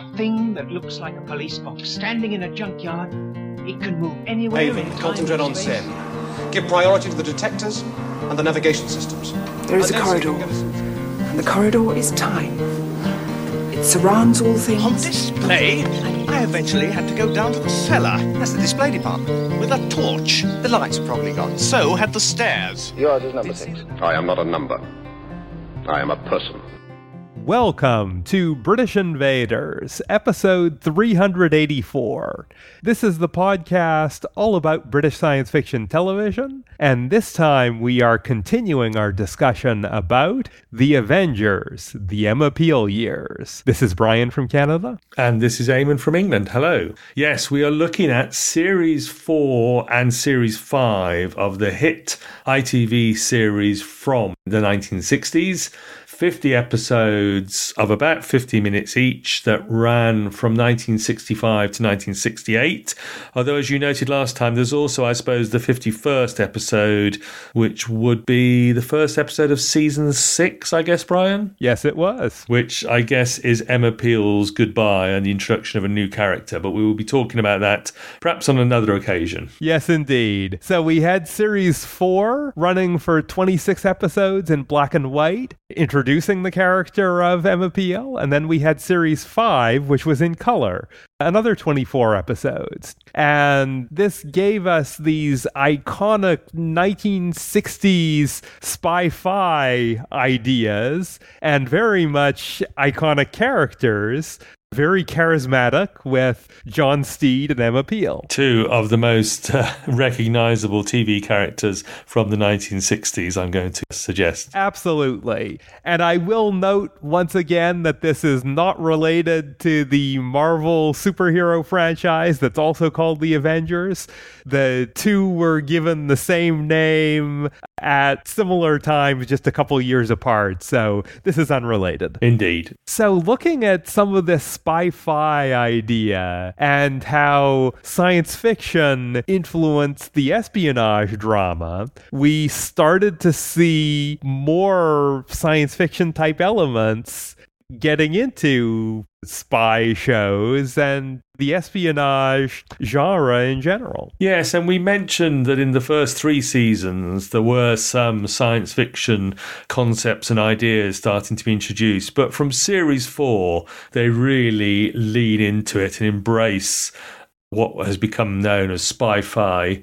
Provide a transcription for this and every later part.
A thing that looks like a police box standing in a junkyard. It can move anywhere. Haven, in time concentrate on space. Sen. Give priority to the detectors and the navigation systems. There is a And Nancy corridor. can get us- And the corridor is time. It surrounds all things. On things. display, I eventually had to go down to the cellar. That's the display department. With a torch. The lights are probably gone. So had the stairs. Yours is number six. I am not a number. I am a person. Welcome to British Invaders, episode 384. This is the podcast all about British science fiction television, and this time we are continuing our discussion about The Avengers, the Emma Peel years. This is Brian from Canada. And this is Eamon from England. Hello. Yes, we are looking at Series 4 and Series 5 of the hit ITV series from the 1960s. 50 episodes of about 50 minutes each that ran from 1965 to 1968. Although, as you noted last time, there's also, I suppose, the 51st episode, which would be the first episode of season six, I guess, Brian? Yes, it was. which I guess is Emma Peel's goodbye and the introduction of a new character. But we will be talking about that perhaps on another occasion. Yes, indeed. So we had series four running for 26 episodes in black and white, introducing the character of Emma Peel. And then we had series five, which was in color, another 24 episodes. And this gave us these iconic 1960s spy fi ideas and very much iconic characters. Very charismatic with John Steed and Emma Peel. Two of the most uh, recognizable TV characters from the 1960s, I'm going to suggest. Absolutely. And I will note once again that this is not related to the Marvel superhero franchise that's also called the Avengers. The two were given the same name at similar times, just a couple years apart. So this is unrelated. Indeed. So, looking at some of this spy fi idea and how science fiction influenced the espionage drama, we started to see more science fiction type elements getting into spy shows and the espionage genre in general. Yes, and we mentioned that in the first three seasons there were some science fiction concepts and ideas starting to be introduced, but from series four, they really lean into it and embrace what has become known as spy fi.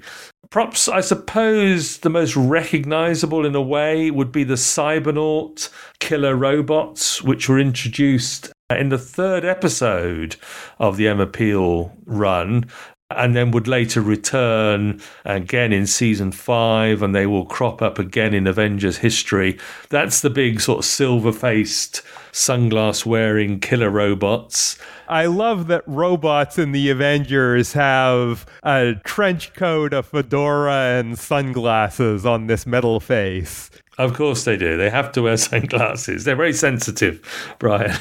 Perhaps, I suppose, the most recognizable in a way would be the Cybernaut killer robots, which were introduced in the third episode of the Emma Peel run and then would later return again in season five, and they will crop up again in Avengers history. That's the big sort of silver faced, sunglass wearing killer robots. I love that robots in the Avengers have a trench coat, a fedora, and sunglasses on this metal face. Of course they do. They have to wear sunglasses. They're very sensitive, Brian.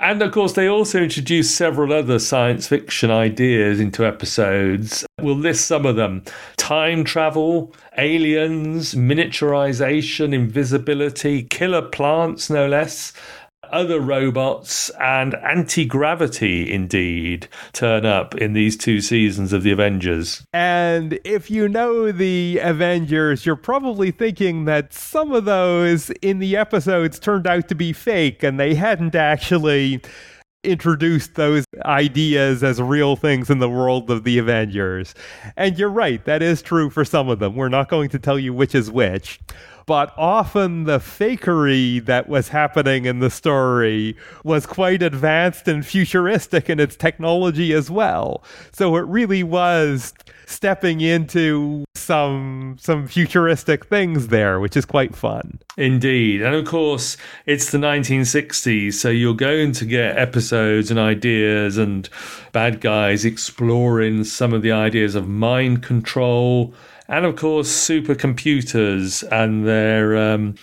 And of course, they also introduced several other science fiction ideas into episodes. We'll list some of them time travel, aliens, miniaturization, invisibility, killer plants, no less. Other robots and anti gravity, indeed, turn up in these two seasons of The Avengers. And if you know the Avengers, you're probably thinking that some of those in the episodes turned out to be fake and they hadn't actually introduced those ideas as real things in the world of the Avengers. And you're right, that is true for some of them. We're not going to tell you which is which. But often the fakery that was happening in the story was quite advanced and futuristic in its technology as well. So it really was stepping into some some futuristic things there, which is quite fun. Indeed. And of course, it's the 1960s, so you're going to get episodes and ideas and bad guys exploring some of the ideas of mind control and, of course, supercomputers and their. Um,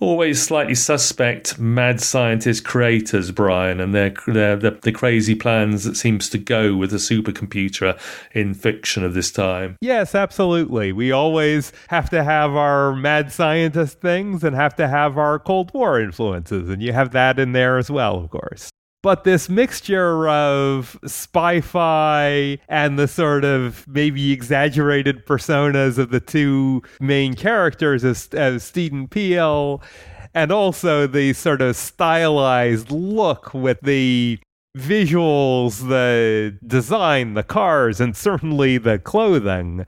Always slightly suspect mad scientist creators, Brian, and their, their, the crazy plans that seems to go with a supercomputer in fiction of this time. Yes, absolutely. We always have to have our mad scientist things and have to have our Cold War influences, and you have that in there as well, of course. But this mixture of spy-fi and the sort of maybe exaggerated personas of the two main characters as, as Steed and Peel, and also the sort of stylized look with the visuals, the design, the cars, and certainly the clothing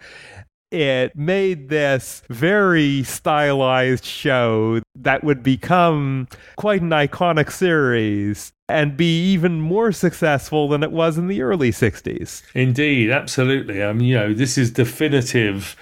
it made this very stylized show that would become quite an iconic series and be even more successful than it was in the early 60s. Indeed, absolutely. I mean, you know, this is definitive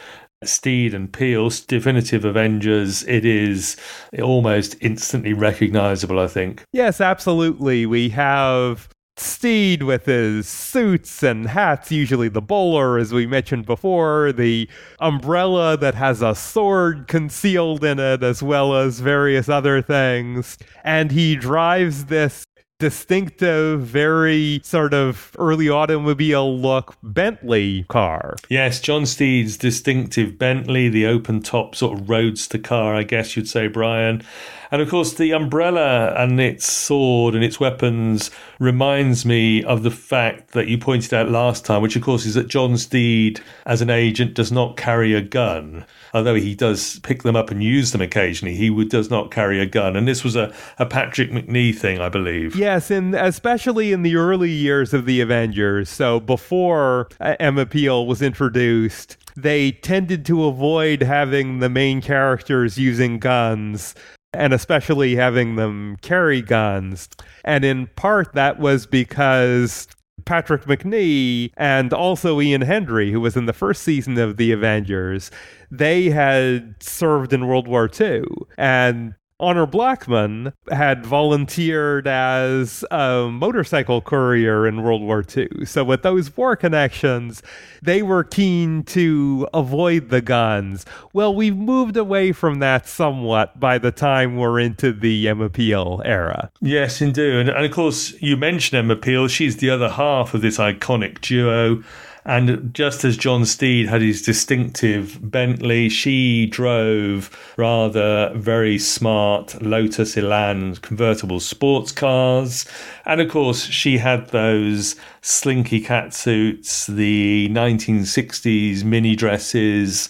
Steed and Peel's definitive Avengers, it is almost instantly recognizable, I think. Yes, absolutely. We have Steed with his suits and hats, usually the bowler, as we mentioned before, the umbrella that has a sword concealed in it, as well as various other things. And he drives this distinctive, very sort of early automobile look Bentley car. Yes, John Steed's distinctive Bentley, the open top sort of roadster car, I guess you'd say, Brian. And of course, the umbrella and its sword and its weapons reminds me of the fact that you pointed out last time, which of course is that John Steed, as an agent, does not carry a gun. Although he does pick them up and use them occasionally, he would, does not carry a gun. And this was a, a Patrick Macnee thing, I believe. Yes, and especially in the early years of the Avengers. So before Emma Peel was introduced, they tended to avoid having the main characters using guns and especially having them carry guns. And in part, that was because Patrick Macnee and also Ian Hendry, who was in the first season of The Avengers, they had served in World War II. And Honor Blackman had volunteered as a motorcycle courier in World War II. So, with those war connections, they were keen to avoid the guns. Well, we've moved away from that somewhat by the time we're into the Emma Peel era. Yes, indeed. And, and of course, you mentioned Emma Peel. She's the other half of this iconic duo. And just as John Steed had his distinctive Bentley, she drove rather very smart Lotus Elan convertible sports cars. And of course, she had those slinky cat suits, the 1960s mini dresses,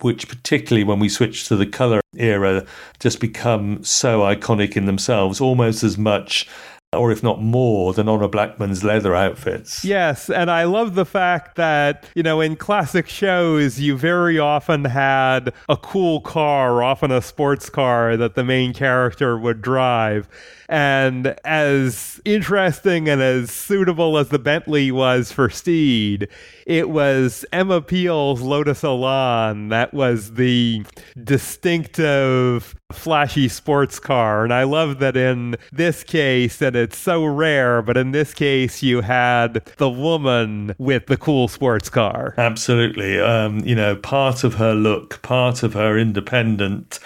which particularly when we switch to the color era just become so iconic in themselves almost as much or if not more than Honor Blackman's leather outfits. Yes, and I love the fact that, you know, in classic shows, you very often had a cool car, often a sports car that the main character would drive. And as interesting and as suitable as the Bentley was for Steed, it was Emma Peel's Lotus Elan that was the distinctive flashy sports car. And I love that in this case, that it's so rare, but in this case, you had the woman with the cool sports car. Absolutely. Um, you know, part of her look, part of her independent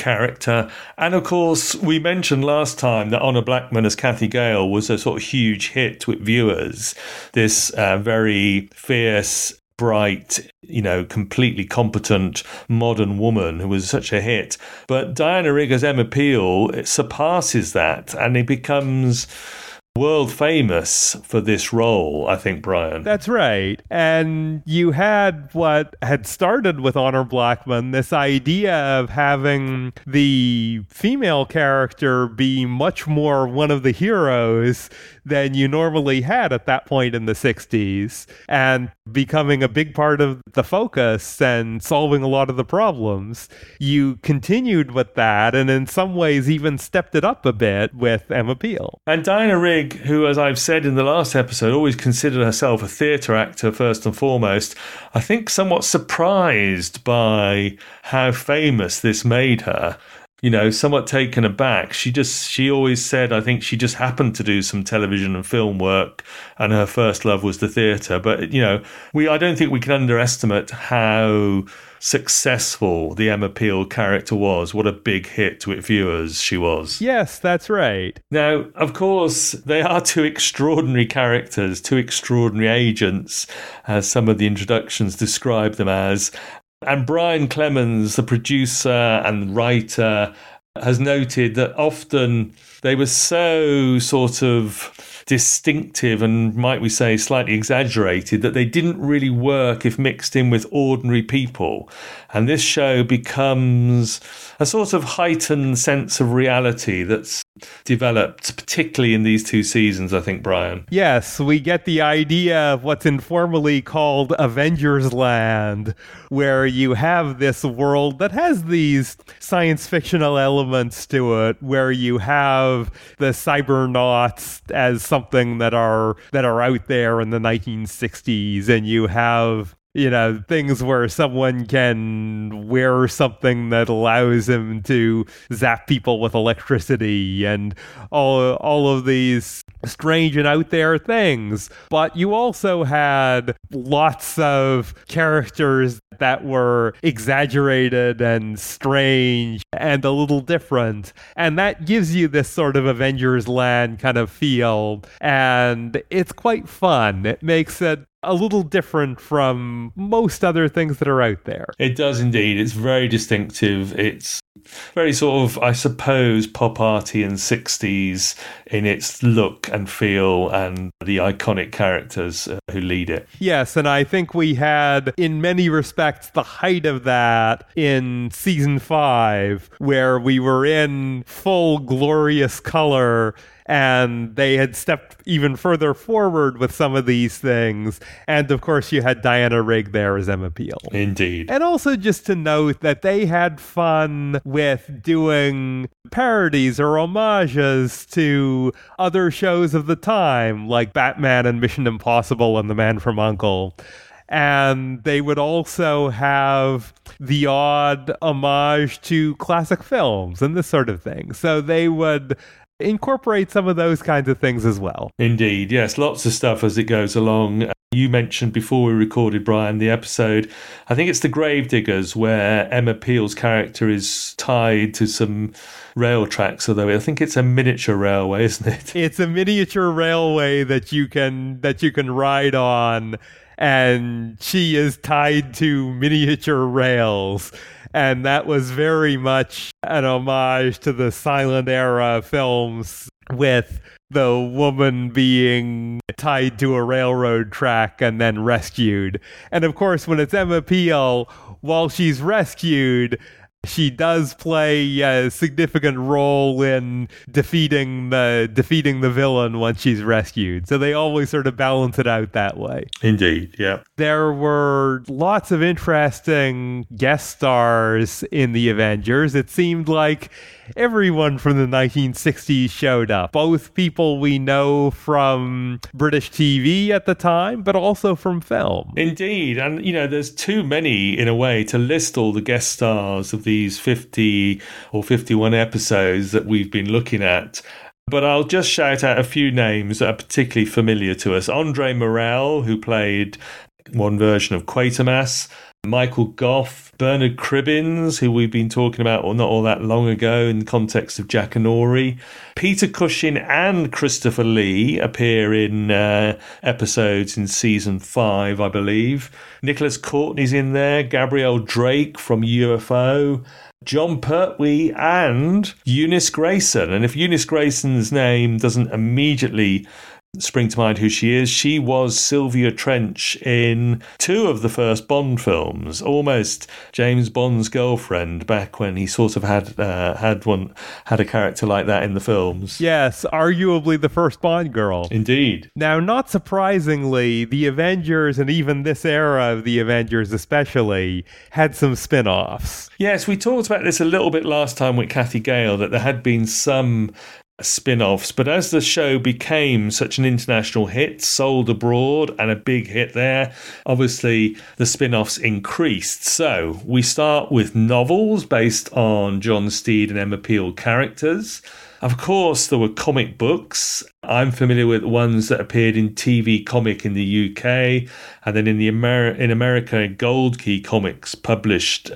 character. And of course, we mentioned last time that Honor Blackman as Cathy Gale was a sort of huge hit with viewers. This uh, very fierce, bright, you know, completely competent modern woman who was such a hit. But Diana Rigg as Emma Peel surpasses that and it becomes world famous for this role, I think, Brian. That's right. And you had what had started with Honor Blackman this idea of having the female character be much more one of the heroes than you normally had at that point in the 60s and becoming a big part of the focus and solving a lot of the problems. You continued with that and in some ways even stepped it up a bit with Emma Peel. And Diana Rigg, who, as I've said in the last episode, always considered herself a theatre actor first and foremost, I think somewhat surprised by how famous this made her you know, somewhat taken aback. She just, she always said, I think she just happened to do some television and film work and her first love was the theatre. But, you know, we, I don't think we can underestimate how successful the Emma Peel character was. What a big hit with viewers she was. Yes, that's right. Now, of course, they are two extraordinary characters, two extraordinary agents, as some of the introductions describe them as. And Brian Clemens, the producer and writer, has noted that often they were so sort of distinctive and, might we say, slightly exaggerated that they didn't really work if mixed in with ordinary people. And this show becomes a sort of heightened sense of reality that's developed, particularly in these two seasons, I think, Brian. Yes, we get the idea of what's informally called Avengers Land, where you have this world that has these science fictional elements to it, where you have the cybernauts as something that are that are out there in the 1960s, and you have you know, things where someone can wear something that allows him to zap people with electricity and all all of these strange and out there things. But you also had lots of characters that were exaggerated and strange and a little different. And that gives you this sort of Avengers land kind of feel. And it's quite fun. It makes it a little different from most other things that are out there. It does indeed. It's very distinctive. It's very sort of, I suppose, pop arty and 60s in its look and feel and the iconic characters uh, who lead it. Yes, and I think we had, in many respects, the height of that in season five, where we were in full glorious color and they had stepped even further forward with some of these things. And of course, you had Diana Rigg there as Emma Peel. Indeed. And also, just to note that they had fun with doing parodies or homages to other shows of the time, like Batman and Mission Impossible and The Man from Uncle and they would also have the odd homage to classic films and this sort of thing. So they would incorporate some of those kinds of things as well. Indeed, yes, lots of stuff as it goes along. Uh, you mentioned before we recorded, Brian, the episode, I think it's The Gravediggers, where Emma Peel's character is tied to some rail tracks, although I think it's a miniature railway, isn't it? It's a miniature railway that you can that you can ride on and she is tied to miniature rails and that was very much an homage to the silent era films with the woman being tied to a railroad track and then rescued. And of course, when it's Emma Peel, while she's rescued, she does play a significant role in defeating the defeating the villain once she's rescued. So they always sort of balance it out that way. Indeed, yeah. There were lots of interesting guest stars in the Avengers. It seemed like everyone from the 1960s showed up. Both people we know from British TV at the time, but also from film. Indeed. And, you know, there's too many in a way to list all the guest stars of these 50 or 51 episodes that we've been looking at. But I'll just shout out a few names that are particularly familiar to us. Andre Morell, who played one version of Quatermass. Michael Gough, Bernard Cribbins, who we've been talking about or not all that long ago in the context of Jack and Jackanory. Peter Cushing and Christopher Lee appear in uh, episodes in season five, I believe. Nicholas Courtney's in there, Gabrielle Drake from UFO. Jon Pertwee and Eunice Gayson. And if Eunice Gayson's name doesn't immediately spring to mind who she is. She was Sylvia Trench in two of the first Bond films, almost James Bond's girlfriend back when he sort of had uh, had one had a character like that in the films. Yes, arguably the first Bond girl. Indeed. Now, not surprisingly, the Avengers and even this era of the Avengers especially had some spin-offs. Yes, we talked about this a little bit last time with Cathy Gale that there had been some spin offs. But as the show became such an international hit, sold abroad, and a big hit there, obviously the spin offs increased. So we start with novels based on John Steed and Emma Peel characters. Of course, there were comic books. I'm familiar with ones that appeared in TV Comic in the UK, and then in the Amer- in America, Gold Key Comics published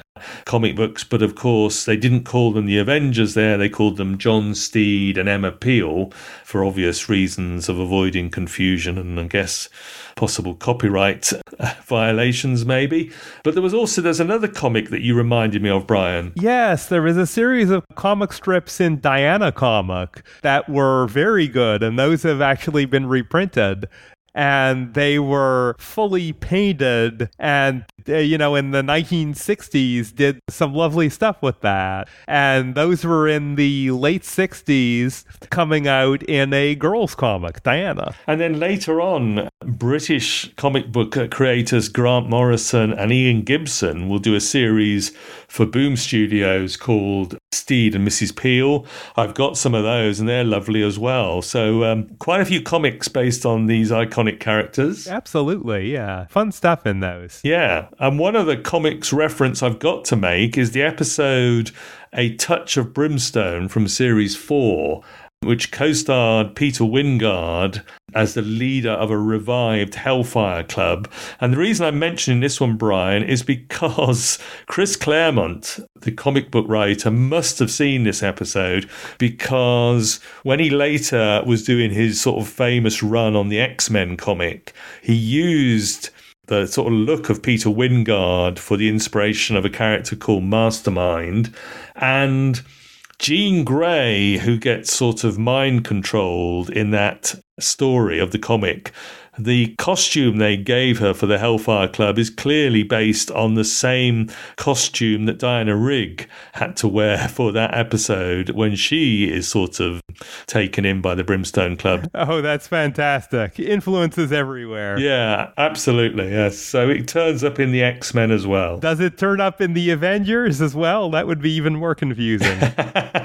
comic books, but of course they didn't call them the Avengers there, they called them John Steed and Emma Peel for obvious reasons of avoiding confusion and I guess possible copyright violations maybe. But there was also there's another comic that you reminded me of, Brian. Yes, there was a series of comic strips in Diana comic that were very good and those have actually been reprinted and they were fully painted. And uh, you know in the 1960s did some lovely stuff with that. And those were in the late 60s coming out in a girls comic diana. And then later on british comic book creators grant morrison and ian gibson will do a series for boom studios called steed and mrs peel i've got some of those and they're lovely as well so um, quite a few comics based on these iconic iconic characters. Absolutely, yeah. Fun stuff in those. Yeah. And one of the comics reference I've got to make is the episode A Touch of Brimstone from series 4 which co starred Peter Wyngarde as the leader of a revived Hellfire Club. And the reason I'm mentioning this one, Brian, is because Chris Claremont, the comic book writer, must have seen this episode because when he later was doing his sort of famous run on the X Men comic, he used the sort of look of Peter Wyngarde for the inspiration of a character called Mastermind. And Jean Grey, who gets sort of mind controlled in that story of the comic, the costume they gave her for the Hellfire Club is clearly based on the same costume that Diana Rigg had to wear for that episode when she is sort of taken in by the Brimstone Club. Oh, that's fantastic. Influences everywhere. Yeah, absolutely. Yes. So it turns up in the X Men as well. Does it turn up in the Avengers as well? That would be even more confusing.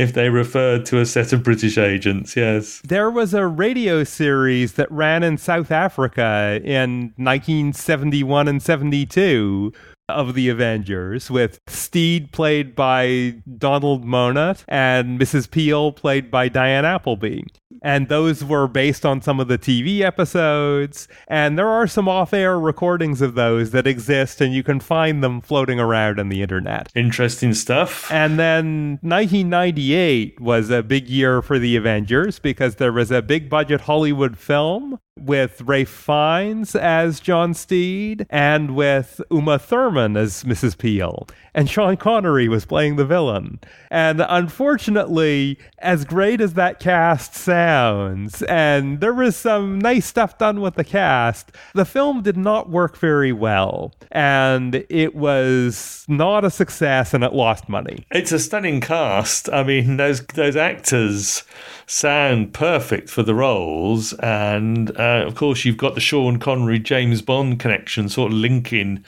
if they referred to a set of British agents, yes. There was a radio series that ran in South Africa in 1971 and 72 of the Avengers, with Steed played by Donald Monat and Mrs. Peel played by Diane Appleby. And those were based on some of the TV episodes. And there are some off air recordings of those that exist, and you can find them floating around on the internet. Interesting stuff. And then 1998 was a big year for the Avengers because there was a big budget Hollywood film with Ralph Fiennes as John Steed and with Uma Thurman as Mrs. Peel. And Sean Connery was playing the villain. And unfortunately, as great as that cast sounds, and there was some nice stuff done with the cast, the film did not work very well. And it was not a success and it lost money. It's a stunning cast. I mean, those those actors sound perfect for the roles. And uh, of course, you've got the Sean Connery James Bond connection sort of linking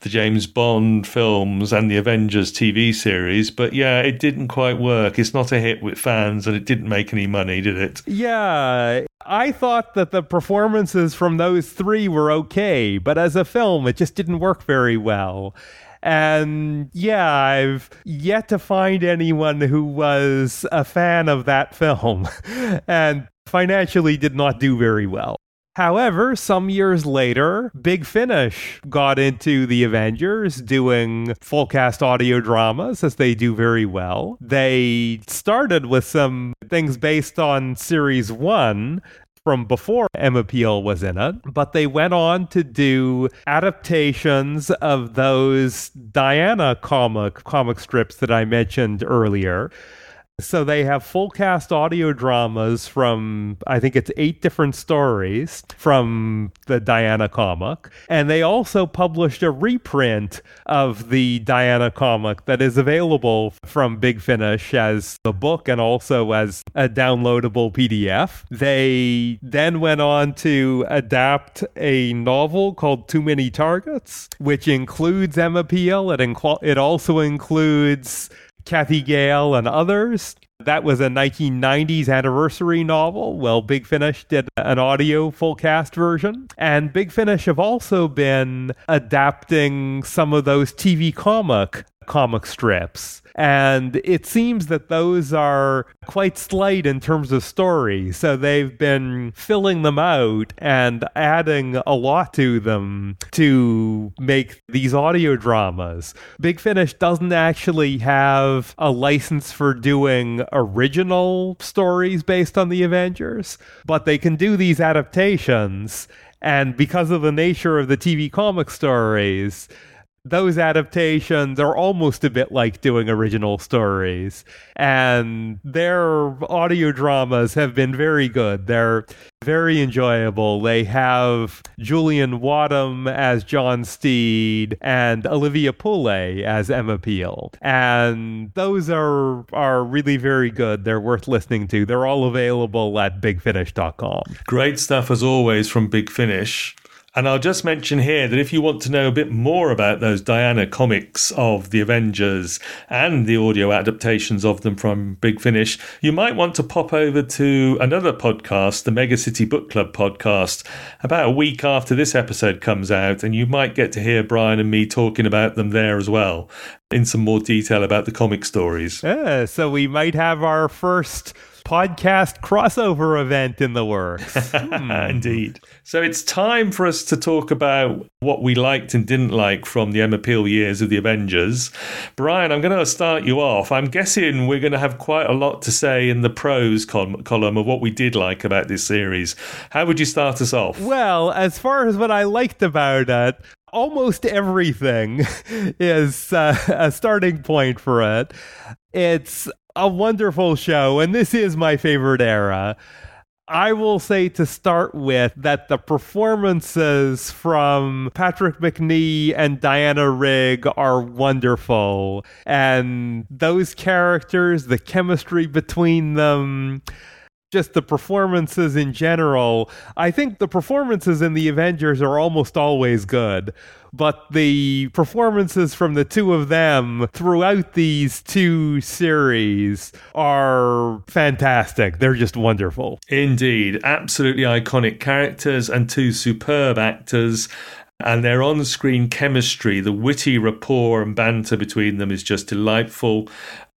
the James Bond films and the Avengers TV series. But yeah, it didn't quite work. It's not a hit with fans and it didn't make any money, did it? Yeah. I thought that the performances from those three were okay, but as a film, it just didn't work very well. And yeah, I've yet to find anyone who was a fan of that film and financially did not do very well. However, some years later, Big Finish got into the Avengers doing full cast audio dramas, as they do very well. They started with some things based on Series 1, from before Emma Peel was in it, but they went on to do adaptations of those Diana comic comic strips that I mentioned earlier. So they have full cast audio dramas from, I think it's eight different stories from the Diana comic. And they also published a reprint of the Diana comic that is available from Big Finish as a book and also as a downloadable PDF. They then went on to adapt a novel called Too Many Targets, which includes Emma Peel. It, inc- it also includes Cathy Gale and others. That was a 1990s anniversary novel. Well, Big Finish did an audio full cast version. And Big Finish have also been adapting some of those TV comic comic strips. And it seems that those are quite slight in terms of story. So they've been filling them out and adding a lot to them to make these audio dramas. Big Finish doesn't actually have a license for doing original stories based on the Avengers, but they can do these adaptations. And because of the nature of the TV comic stories, those adaptations are almost a bit like doing original stories. And their audio dramas have been very good. They're very enjoyable. They have Julian Wadham as John Steed and Olivia Poulet as Emma Peel. And those are are really very good. They're worth listening to. They're all available at bigfinish.com. Great stuff as always from Big Finish. And I'll just mention here that if you want to know a bit more about those Diana comics of the Avengers and the audio adaptations of them from Big Finish, you might want to pop over to another podcast, the Mega City Book Club podcast, about a week after this episode comes out, and you might get to hear Brian and me talking about them there as well in some more detail about the comic stories. Yeah, so we might have our first podcast crossover event in the works. Hmm. Indeed. So it's time for us to talk about what we liked and didn't like from the Emma Peel years of the Avengers. Brian, I'm going to start you off. I'm guessing we're going to have quite a lot to say in the pros col- column of what we did like about this series. How would you start us off? Well, as far as what I liked about it, almost everything is uh, a starting point for it. It's a wonderful show, and this is my favorite era. I will say to start with that the performances from Patrick Macnee and Diana Rigg are wonderful. And those characters, the chemistry between them, just the performances in general. I think the performances in the Avengers are almost always good, but the performances from the two of them throughout these two series are fantastic. They're just wonderful. Indeed, absolutely iconic characters and two superb actors and their on screen chemistry, the witty rapport and banter between them is just delightful.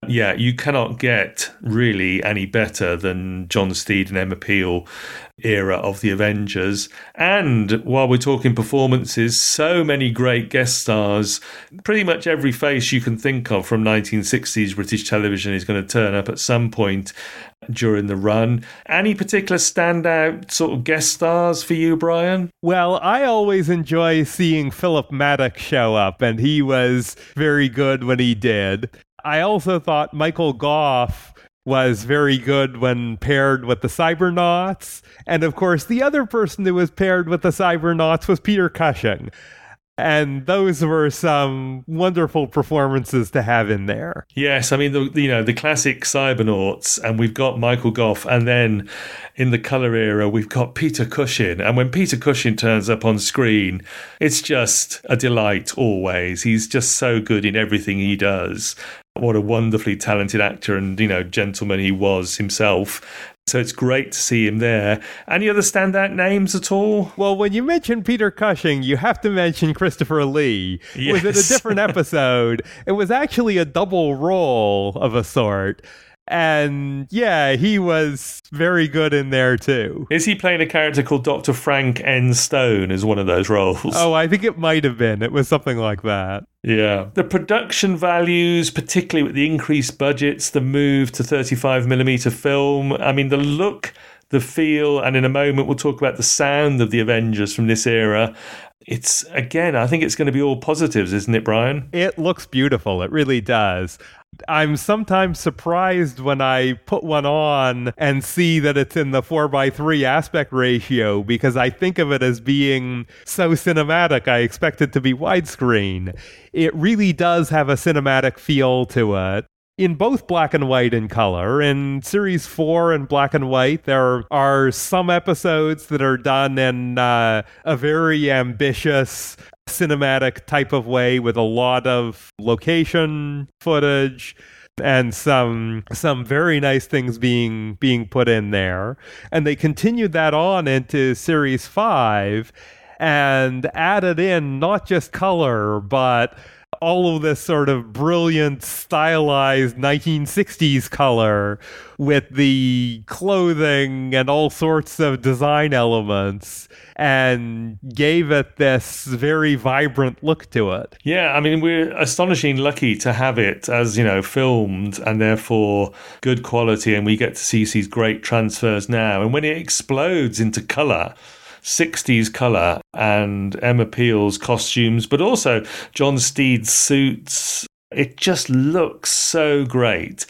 Yeah, you cannot get really any better than John Steed and Emma Peel era of the Avengers. And while we're talking performances, so many great guest stars. Pretty much every face you can think of from 1960s British television is going to turn up at some point during the run. Any particular standout sort of guest stars for you, Brian? Well, I always enjoy seeing Philip Madoc show up, and he was very good when he did. I also thought Michael Gough was very good when paired with the Cybernauts. And of course, the other person who was paired with the Cybernauts was Peter Cushing. And those were some wonderful performances to have in there. Yes, I mean the you know the classic Cybernauts, and we've got Michael Gough, and then in the color era we've got Peter Cushing. And when Peter Cushing turns up on screen, it's just a delight always. He's just so good in everything he does. What a wonderfully talented actor and you know gentleman he was himself. So it's great to see him there. Any other standout names at all? Well, when you mention Peter Cushing, you have to mention Christopher Lee. Yes. Was it a different episode? it was actually a double role of a sort. And yeah, he was very good in there too. Is he playing a character called Dr. Frank N. Stone as one of those roles? Oh, I think it might have been. It was something like that. Yeah. The production values, particularly with the increased budgets, the move to 35mm film, I mean, the look, the feel, and in a moment we'll talk about the sound of the Avengers from this era. It's, again, I think it's going to be all positives, isn't it, Brian? It looks beautiful. It really does. I'm sometimes surprised when I put one on and see that it's in the 4x3 aspect ratio because I think of it as being so cinematic. I expect it to be widescreen. It really does have a cinematic feel to it in both black and white and color. In series four in black and white, there are some episodes that are done in uh, a very ambitious cinematic type of way with a lot of location footage and some some very nice things being being put in there and they continued that on into series 5 and added in not just color but all of this sort of brilliant, stylized 1960s color with the clothing and all sorts of design elements and gave it this very vibrant look to it. Yeah, I mean, we're astonishingly lucky to have it as, you know, filmed and therefore good quality, and we get to see these great transfers now. And when it explodes into colour, 60s colour and Emma Peel's costumes, but also John Steed's suits. It just looks so great.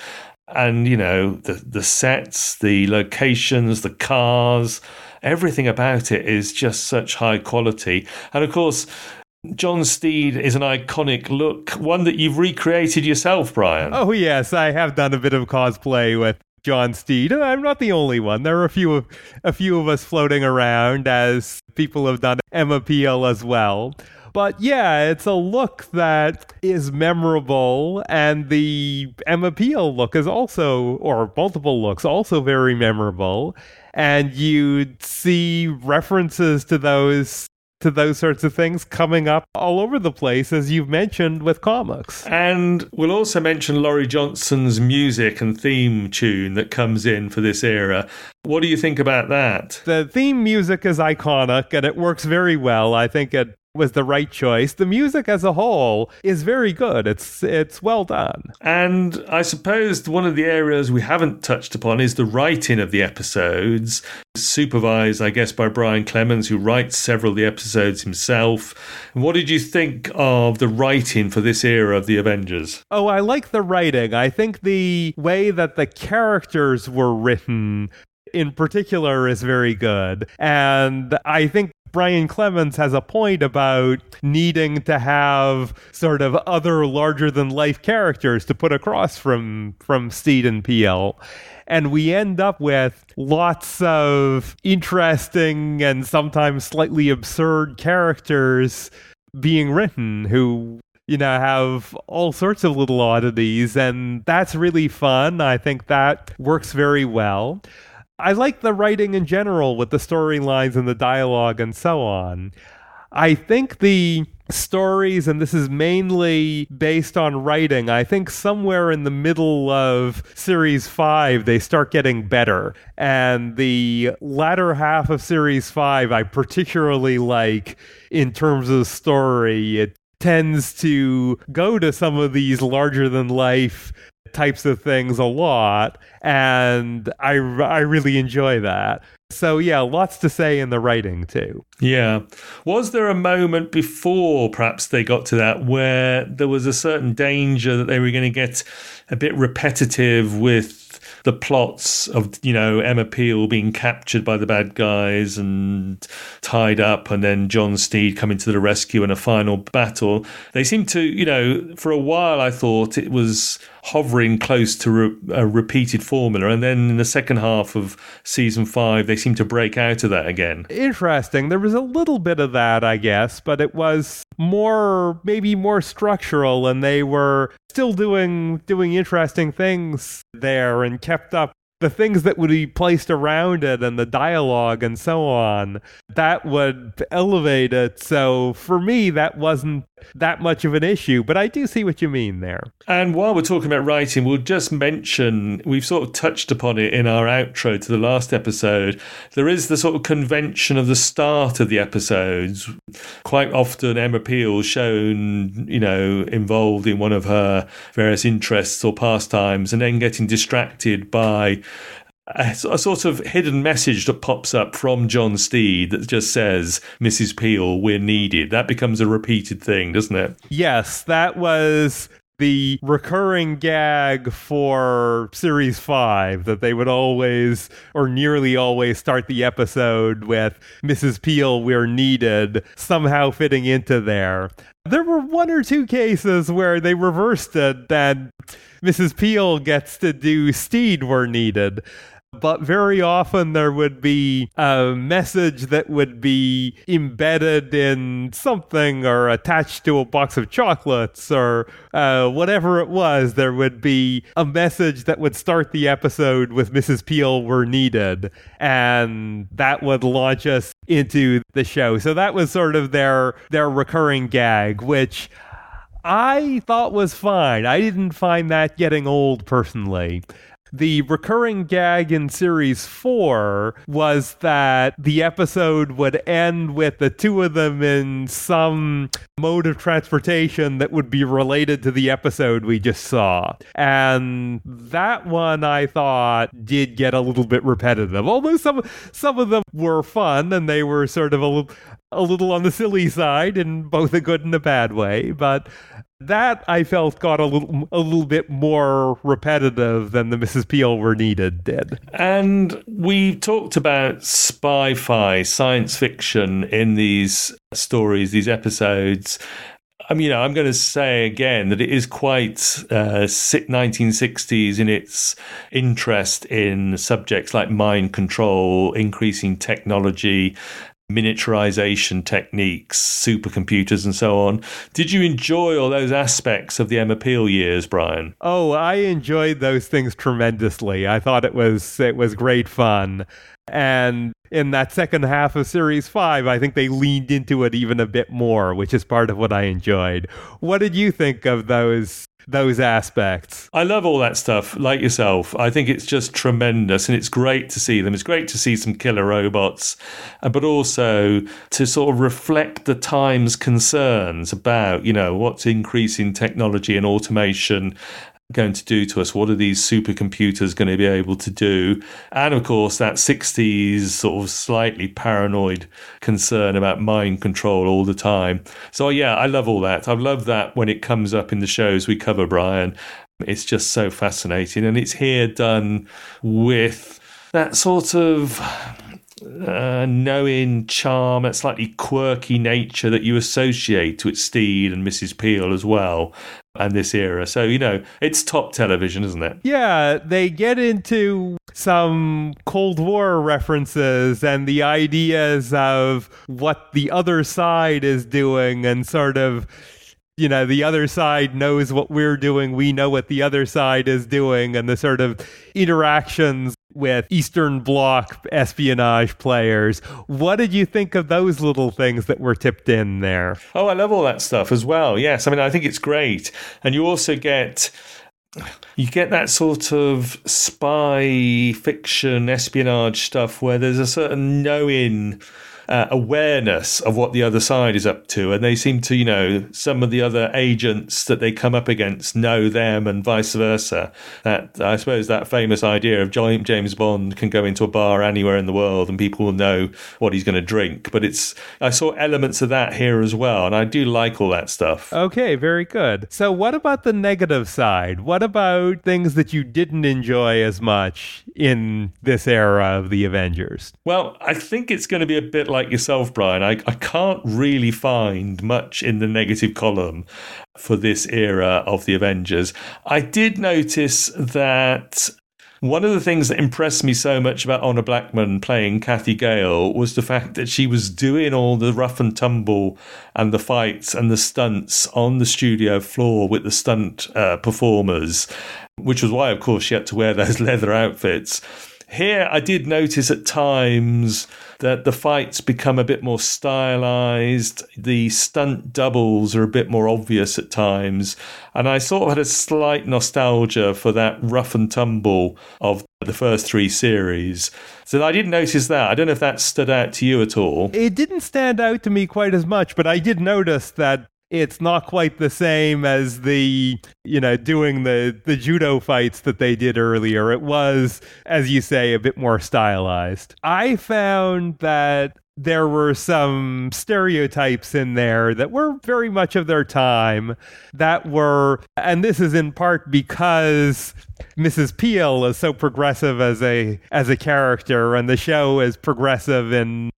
And, you know, the, the sets, the locations, the cars, everything about it is just such high quality. And of course, John Steed is an iconic look, one that you've recreated yourself, Brian. Oh, yes, I have done a bit of cosplay with John Steed. I'm not the only one. There are a few of a few of us floating around as people have done Emma Peel as well. But yeah, it's a look that is memorable, and the Emma Peel look is also, or multiple looks, also very memorable. And you'd see references to those to those sorts of things coming up all over the place, as you've mentioned with comics. And we'll also mention Laurie Johnson's music and theme tune that comes in for this era. What do you think about that? The theme music is iconic and it works very well. I think it was the right choice. The music as a whole is very good. It's it's well done. And I suppose one of the areas we haven't touched upon is the writing of the episodes, supervised, I guess, by Brian Clemens, who writes several of the episodes himself. What did you think of the writing for this era of the Avengers? Oh, I like the writing. I think the way that the characters were written in particular is very good. And I think Brian Clemens has a point about needing to have sort of other larger than life characters to put across from from Steed and Peel. And we end up with lots of interesting and sometimes slightly absurd characters being written who you know, have all sorts of little oddities, and that's really fun. I think that works very well. I like the writing in general with the storylines and the dialogue and so on. I think the stories, and this is mainly based on writing, I think somewhere in the middle of series five, they start getting better. And the latter half of series five, I particularly like in terms of story. It tends to go to some of these larger than life types of things a lot, and I I really enjoy that. So yeah, lots to say in the writing too. Yeah. Was there a moment before perhaps they got to that where there was a certain danger that they were going to get a bit repetitive with the plots of you know Emma Peel being captured by the bad guys and tied up, and then John Steed coming to the rescue in a final battle. They seem to, you know, for a while I thought it was hovering close to re- a repeated formula. And then in the second half of season five, they seem to break out of that again. Interesting. There was a little bit of that, I guess, but it was more, maybe more structural, and they were still doing doing interesting things there and kept up the things that would be placed around it and the dialogue and so on that would elevate it. So for me that wasn't that much of an issue, but I do see what you mean there. And while we're talking about writing, we'll just mention we've sort of touched upon it in our outro to the last episode. There is the sort of convention of the start of the episodes. Quite often, Emma Peel shown, you know, involved in one of her various interests or pastimes, and then getting distracted by a, a, sort of hidden message that pops up from John Steed that just says, Mrs. Peel, we're needed. That becomes a repeated thing, doesn't it? Yes, that was the recurring gag for series five that they would always or nearly always start the episode with Mrs. Peel, we're needed, somehow fitting into there. There were one or two cases where they reversed it that Mrs. Peel gets to do Steed, we're needed but very often there would be a message that would be embedded in something or attached to a box of chocolates or uh, whatever it was. There would be a message that would start the episode with Mrs. Peel were needed, and that would launch us into the show. So that was sort of their their recurring gag, which I thought was fine. I didn't find that getting old personally. The recurring gag in series four was that the episode would end with the two of them in some mode of transportation that would be related to the episode we just saw. And that one I thought did get a little bit repetitive. Although some some of them were fun and they were sort of a a little on the silly side in both a good and a bad way, but that I felt got a little a little bit more repetitive than the Mrs. Peel were needed did. And we talked about spy-fi, science fiction in these stories, these episodes. I mean, you know, I'm going to say again that it is quite uh, 1960s in its interest in subjects like mind control, increasing technology, miniaturization techniques, supercomputers, and so on. Did you enjoy all those aspects of the Emma Peel years, Brian? Oh, I enjoyed those things tremendously. I thought it was it was great fun. And in that second half of series five, I think they leaned into it even a bit more, which is part of what I enjoyed. What did you think of those those aspects. I love all that stuff, like yourself. I think it's just tremendous and it's great to see them. It's great to see some killer robots, uh, but also to sort of reflect the time's concerns about, you know, what's increasing technology and automation going to do to us? What are these supercomputers going to be able to do? And of course, that 60s sort of slightly paranoid concern about mind control all the time. So, yeah, I love all that. I love that when it comes up in the shows we cover, Brian. It's just so fascinating. And it's here done with that sort of uh, knowing charm, that slightly quirky nature that you associate with Steed and Mrs. Peel as well, and this era. So, you know, it's top television, isn't it? Yeah, they get into some Cold War references and the ideas of what the other side is doing and sort of you know, the other side knows what we're doing. We know what the other side is doing, and the sort of interactions with Eastern Bloc espionage players. What did you think of those little things that were tipped in there? Oh, I love all that stuff as well. Yes, I mean, I think it's great. And you also get you get that sort of spy fiction espionage stuff where there's a certain knowing uh, awareness of what the other side is up to, and they seem to, you know, some of the other agents that they come up against know them, and vice versa. That I suppose that famous idea of James Bond can go into a bar anywhere in the world, and people will know what he's going to drink. But it's I saw elements of that here as well, and I do like all that stuff. Okay, very good. So, what about the negative side? What about things that you didn't enjoy as much in this era of the Avengers? Well, I think it's going to be a bit like yourself, Brian, I, I can't really find much in the negative column for this era of the Avengers. I did notice that one of the things that impressed me so much about Honor Blackman playing Cathy Gale was the fact that she was doing all the rough and tumble and the fights and the stunts on the studio floor with the stunt uh, performers, which was why, of course, she had to wear those leather outfits. Here, I did notice at times that the fights become a bit more stylized. The stunt doubles are a bit more obvious at times. And I sort of had a slight nostalgia for that rough and tumble of the first three series. So I didn't notice that. I don't know if that stood out to you at all. It didn't stand out to me quite as much, but I did notice that it's not quite the same as the you know doing the the judo fights that they did earlier it was as you say a bit more stylized i found that there were some stereotypes in there that were very much of their time that were and this is in part because Mrs. Peel is so progressive as a as a character and the show is progressive in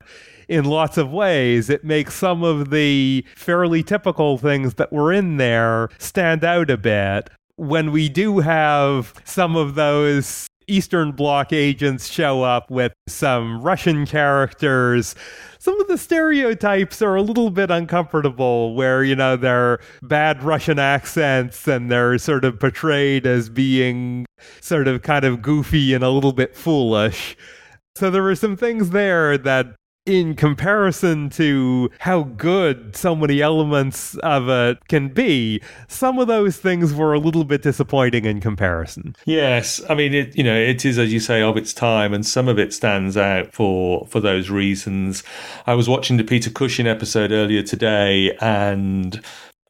in lots of ways. It makes some of the fairly typical things that were in there stand out a bit. When we do have some of those Eastern Bloc agents show up with some Russian characters. Some of the stereotypes are a little bit uncomfortable, where, you know, they're bad Russian accents and they're sort of portrayed as being sort of kind of goofy and a little bit foolish. So there were some things there that in comparison to how good so many elements of it can be, some of those things were a little bit disappointing in comparison. Yes, I mean it. You know, it is as you say of its time, and some of it stands out for for those reasons. I was watching the Peter Cushing episode earlier today, and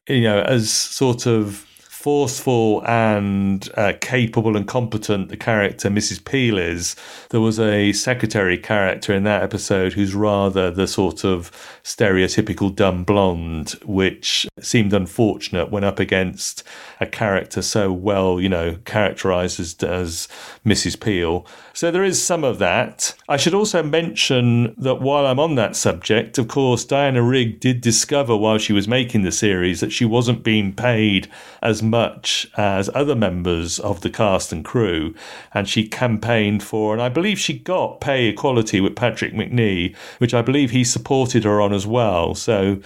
you know, as sort of forceful and uh, capable and competent the character Mrs. Peel is, there was a secretary character in that episode who's rather the sort of stereotypical dumb blonde, which seemed unfortunate when up against a character so well, you know, characterized as, as Mrs. Peel. So there is some of that. I should also mention that while I'm on that subject, of course, Diana Rigg did discover while she was making the series that she wasn't being paid as much as other members of the cast and crew, and she campaigned for, and I believe she got pay equality with Patrick Macnee, which I believe he supported her on as well. So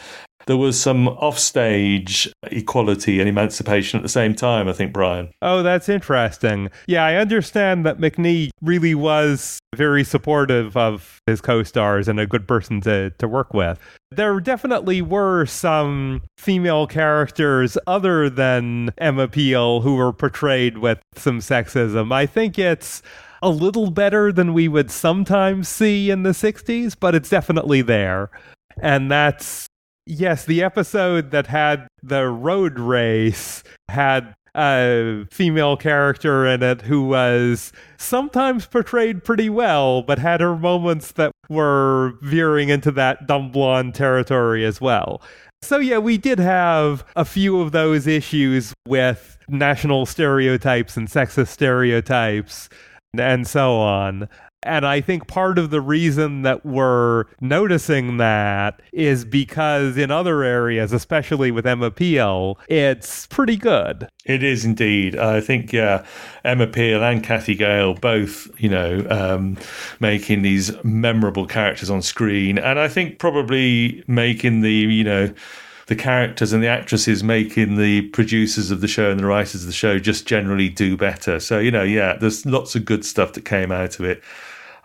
there was some offstage equality and emancipation at the same time, I think, Brian. Oh, that's interesting. Yeah, I understand that Macnee really was very supportive of his co stars and a good person to, to work with. There definitely were some female characters other than Emma Peel who were portrayed with some sexism. I think it's a little better than we would sometimes see in the 60s, but it's definitely there. And that's Yes, the episode that had the road race had a female character in it who was sometimes portrayed pretty well, but had her moments that were veering into that dumb blonde territory as well. So, yeah, we did have a few of those issues with national stereotypes and sexist stereotypes and so on. And I think part of the reason that we're noticing that is because in other areas, especially with Emma Peel, it's pretty good. It is indeed. I think, yeah, Emma Peel and Cathy Gale both, you know, um, making these memorable characters on screen. And I think probably making the, you know, the characters and the actresses making the producers of the show and the writers of the show just generally do better. So, you know, yeah, there's lots of good stuff that came out of it.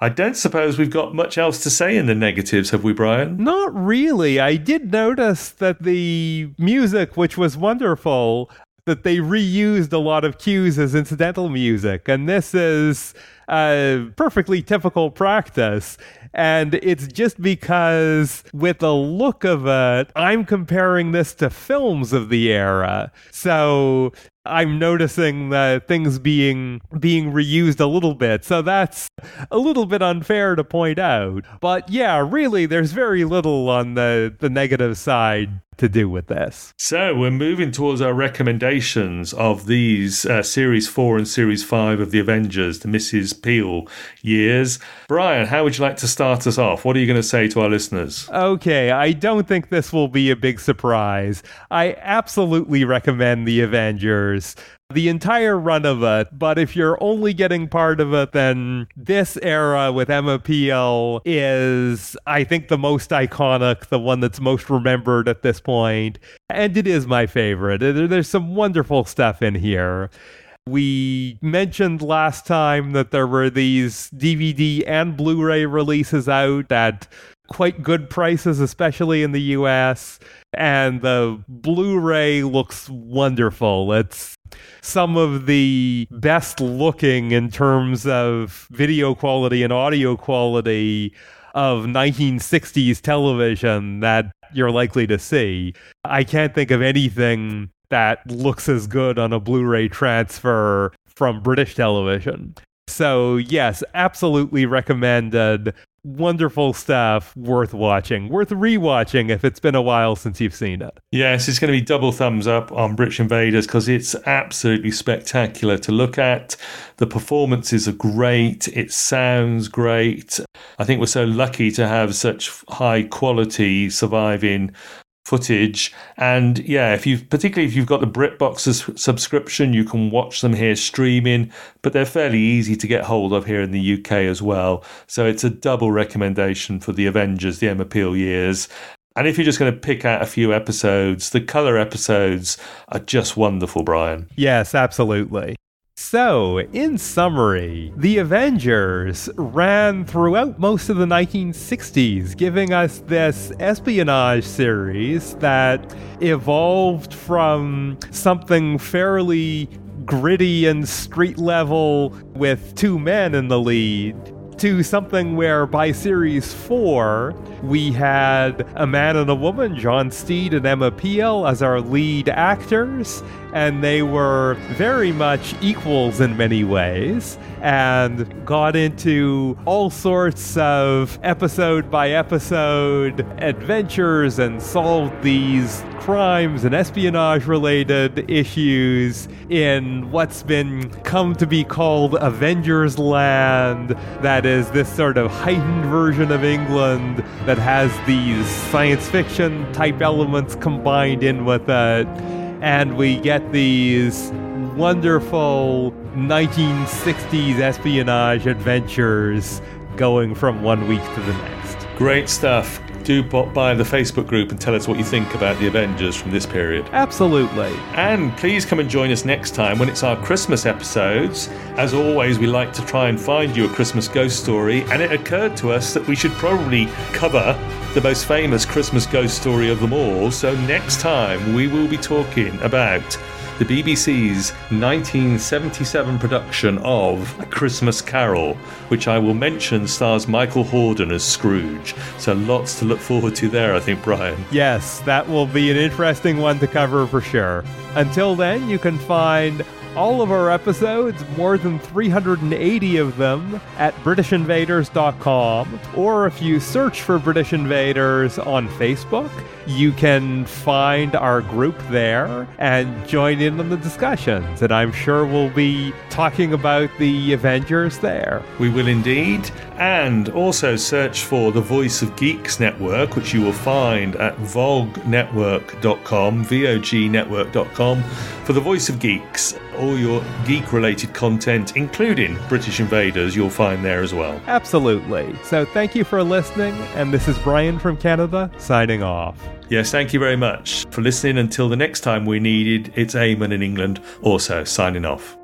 I don't suppose we've got much else to say in the negatives, have we, Brian? Not really. I did notice that the music, which was wonderful, that they reused a lot of cues as incidental music. And this is a perfectly typical practice. And it's just because, with the look of it, I'm comparing this to films of the era. So I'm noticing that things being being reused a little bit. So that's a little bit unfair to point out. But yeah, really there's very little on the the negative side to do with this. So we're moving towards our recommendations of these uh, series 4 and series 5 of the Avengers, the Mrs. Peel years. Brian, how would you like to start us off? What are you going to say to our listeners? Okay, I don't think this will be a big surprise. I absolutely recommend the Avengers the entire run of it, but if you're only getting part of it, then this era with Emma Peel is, I think, the most iconic, the one that's most remembered at this point, and it is my favorite. There's some wonderful stuff in here. We mentioned last time that there were these DVD and Blu ray releases out at quite good prices, especially in the US. And the Blu ray looks wonderful. It's some of the best looking in terms of video quality and audio quality of 1960s television that you're likely to see. I can't think of anything that looks as good on a Blu ray transfer from British television. So, yes, absolutely recommended wonderful stuff worth watching, worth rewatching if it's been a while since you've seen it. Yes, it's going to be double thumbs up on British Invaders because it's absolutely spectacular to look at. The performances are great, it sounds great. I think we're so lucky to have such high quality surviving footage. And yeah, if you've particularly if you've got the BritBox subscription, you can watch them here streaming, but they're fairly easy to get hold of here in the UK as well. So it's a double recommendation for the Avengers, the Emma Peel years. And if you're just going to pick out a few episodes, the color episodes are just wonderful, Brian. Yes, absolutely. So, in summary, the Avengers ran throughout most of the 1960s, giving us this espionage series that evolved from something fairly gritty and street level with two men in the lead to something where by series four, we had a man and a woman, John Steed and Emma Peel, as our lead actors, and they were very much equals in many ways and got into all sorts of episode by episode adventures and solved these crimes and espionage related issues in what's been come to be called Avengers Land that is this sort of heightened version of England that has these science fiction type elements combined in with it and we get these wonderful 1960s espionage adventures going from one week to the next. Great stuff. Do pop by the Facebook group and tell us what you think about the Avengers from this period. Absolutely. And please come and join us next time when it's our Christmas episodes. As always, we like to try and find you a Christmas ghost story, and it occurred to us that we should probably cover the most famous Christmas ghost story of them all. So next time we will be talking about the BBC's 1977 production of A Christmas Carol, which I will mention stars Michael Hordern as Scrooge. So lots to look forward to there, I think, Brian. Yes, that will be an interesting one to cover for sure. Until then, you can find all of our episodes, more than 380 of them, at BritishInvaders.com. Or if you search for British Invaders on Facebook, you can find our group there and join in on the discussions. And I'm sure we'll be talking about the Avengers there. We will indeed. And also search for the Voice of Geeks Network, which you will find at vognetwork.com, vognetwork.com, for the Voice of Geeks. All your geek related content, including British Invaders, you'll find there as well. Absolutely. So thank you for listening. And this is Brian from Canada signing off. Yes, thank you very much for listening. Until the next time we needed, it's Eamon in England also signing off.